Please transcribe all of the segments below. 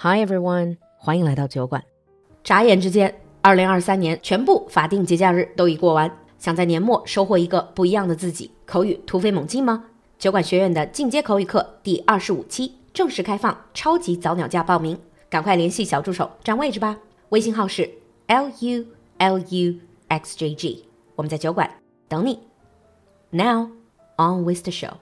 Hi everyone，欢迎来到酒馆。眨眼之间，二零二三年全部法定节假日都已过完。想在年末收获一个不一样的自己，口语突飞猛进吗？酒馆学院的进阶口语课第二十五期正式开放，超级早鸟价报名，赶快联系小助手占位置吧。微信号是 l u l u x j g，我们在酒馆等你。Now on with the show.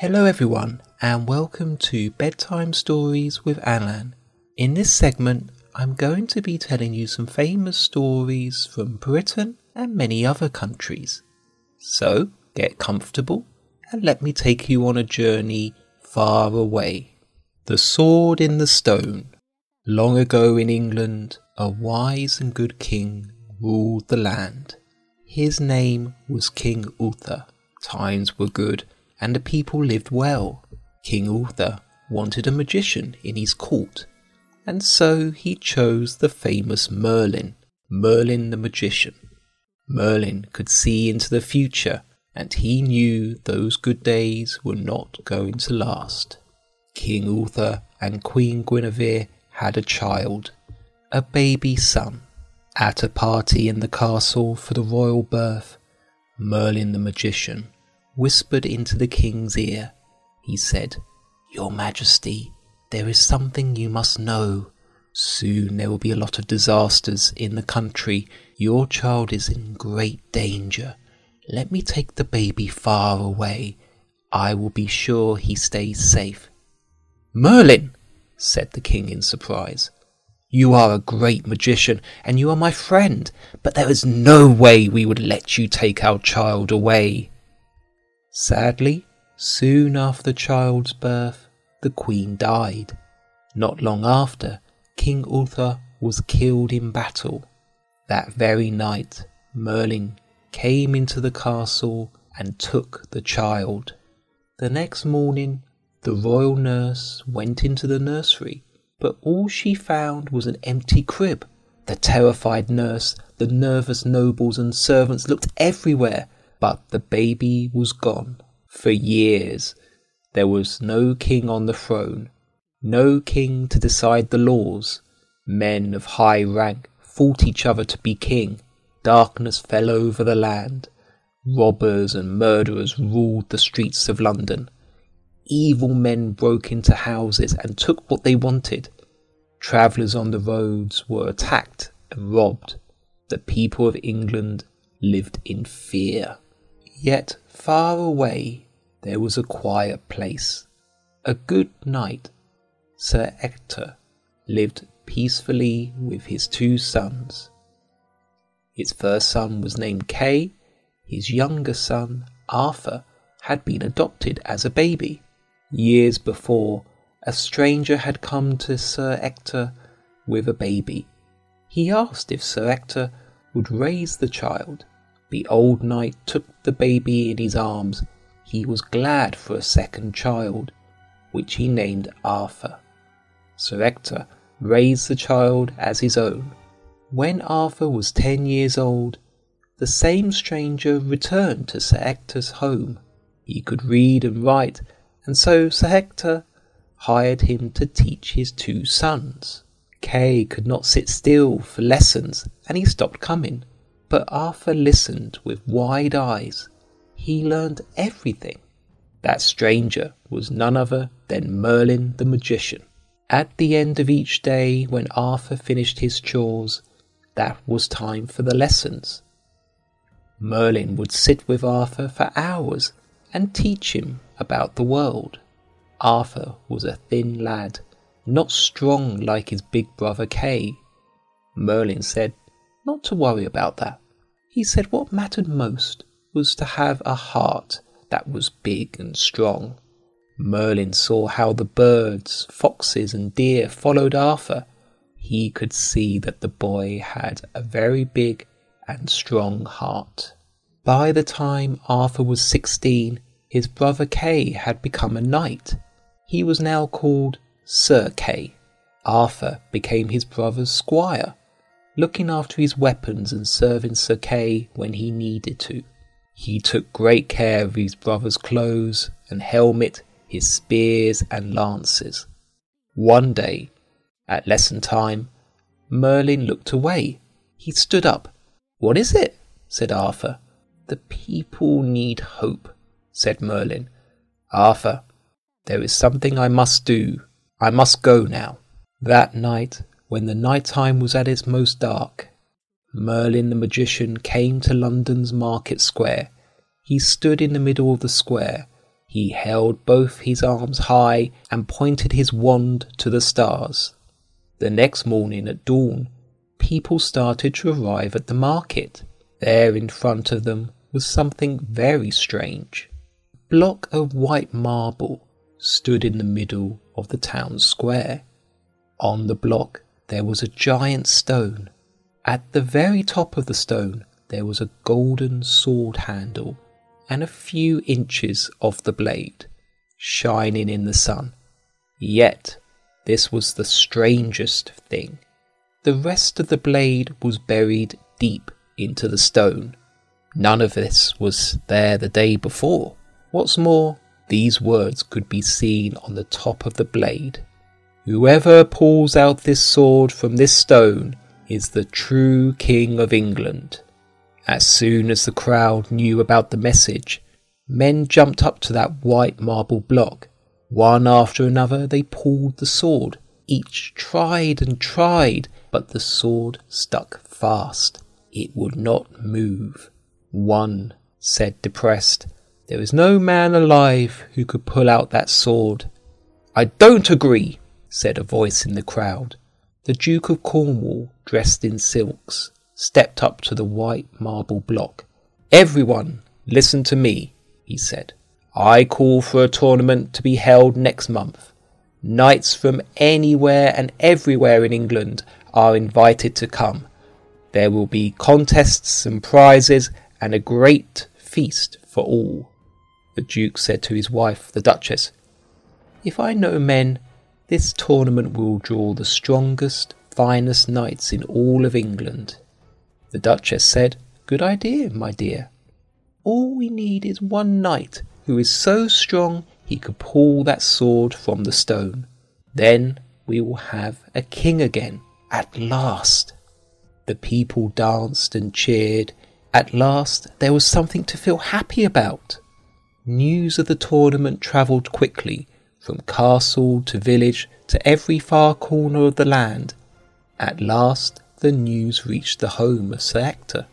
Hello, everyone, and welcome to Bedtime Stories with Alan. In this segment, I'm going to be telling you some famous stories from Britain and many other countries. So, get comfortable and let me take you on a journey far away. The Sword in the Stone. Long ago in England, a wise and good king ruled the land. His name was King Uther. Times were good and the people lived well. King Uther wanted a magician in his court, and so he chose the famous Merlin, Merlin the magician. Merlin could see into the future, and he knew those good days were not going to last. King Uther and Queen Guinevere had a child, a baby son. At a party in the castle for the royal birth, Merlin the magician whispered into the king's ear. He said, Your Majesty, there is something you must know. Soon there will be a lot of disasters in the country. Your child is in great danger. Let me take the baby far away. I will be sure he stays safe. Merlin, said the king in surprise. You are a great magician, and you are my friend, but there is no way we would let you take our child away. Sadly, soon after the child's birth, the queen died. Not long after, King Uther was killed in battle. That very night, Merlin came into the castle and took the child. The next morning, the royal nurse went into the nursery, but all she found was an empty crib. The terrified nurse, the nervous nobles and servants looked everywhere, but the baby was gone. For years, there was no king on the throne, no king to decide the laws. Men of high rank fought each other to be king. Darkness fell over the land. Robbers and murderers ruled the streets of London. Evil men broke into houses and took what they wanted. Travellers on the roads were attacked and robbed. The people of England lived in fear. Yet far away there was a quiet place. A good knight, Sir Ector, lived peacefully with his two sons. His first son was named Kay. His younger son, Arthur, had been adopted as a baby. Years before, a stranger had come to Sir Ector with a baby. He asked if Sir Ector would raise the child the old knight took the baby in his arms. He was glad for a second child, which he named Arthur. Sir Ector raised the child as his own. When Arthur was ten years old, the same stranger returned to Sir Ector's home. He could read and write, and so Sir Ector hired him to teach his two sons. Kay could not sit still for lessons, and he stopped coming. But Arthur listened with wide eyes. He learned everything. That stranger was none other than Merlin the magician. At the end of each day, when Arthur finished his chores, that was time for the lessons. Merlin would sit with Arthur for hours and teach him about the world. Arthur was a thin lad, not strong like his big brother Kay. Merlin said not to worry about that. He said what mattered most was to have a heart that was big and strong. Merlin saw how the birds, foxes, and deer followed Arthur. He could see that the boy had a very big and strong heart. By the time Arthur was sixteen, his brother Kay had become a knight. He was now called Sir Kay. Arthur became his brother's squire looking after his weapons and serving Sir Kay when he needed to. He took great care of his brother's clothes and helmet, his spears and lances. One day, at lesson time, Merlin looked away. He stood up. What is it? said Arthur. The people need hope, said Merlin. Arthur, there is something I must do. I must go now. That night, when the night time was at its most dark, Merlin the magician came to London's market square. He stood in the middle of the square. He held both his arms high and pointed his wand to the stars. The next morning at dawn, people started to arrive at the market. There in front of them was something very strange. A block of white marble stood in the middle of the town square. On the block there was a giant stone. At the very top of the stone there was a golden sword handle and a few inches of the blade shining in the sun. Yet this was the strangest thing. The rest of the blade was buried deep into the stone. None of this was there the day before. What's more, these words could be seen on the top of the blade. Whoever pulls out this sword from this stone is the true King of England. As soon as the crowd knew about the message, men jumped up to that white marble block. One after another they pulled the sword. Each tried and tried, but the sword stuck fast. It would not move. One said depressed, There is no man alive who could pull out that sword. I don't agree, said a voice in the crowd. The Duke of Cornwall, dressed in silks, stepped up to the white marble block. Everyone, listen to me, he said. I call for a tournament to be held next month. Knights from anywhere and everywhere in England are invited to come. There will be contests and prizes and a great feast for all. The Duke said to his wife, the Duchess, If I know men, this tournament will draw the strongest, finest knights in all of England. The Duchess said, Good idea, my dear. All we need is one knight who is so strong he could pull that sword from the stone. Then we will have a king again, at last. The people danced and cheered. At last there was something to feel happy about. News of the tournament travelled quickly from castle to village to every far corner of the land. At last the news reached the home of Sir Ector.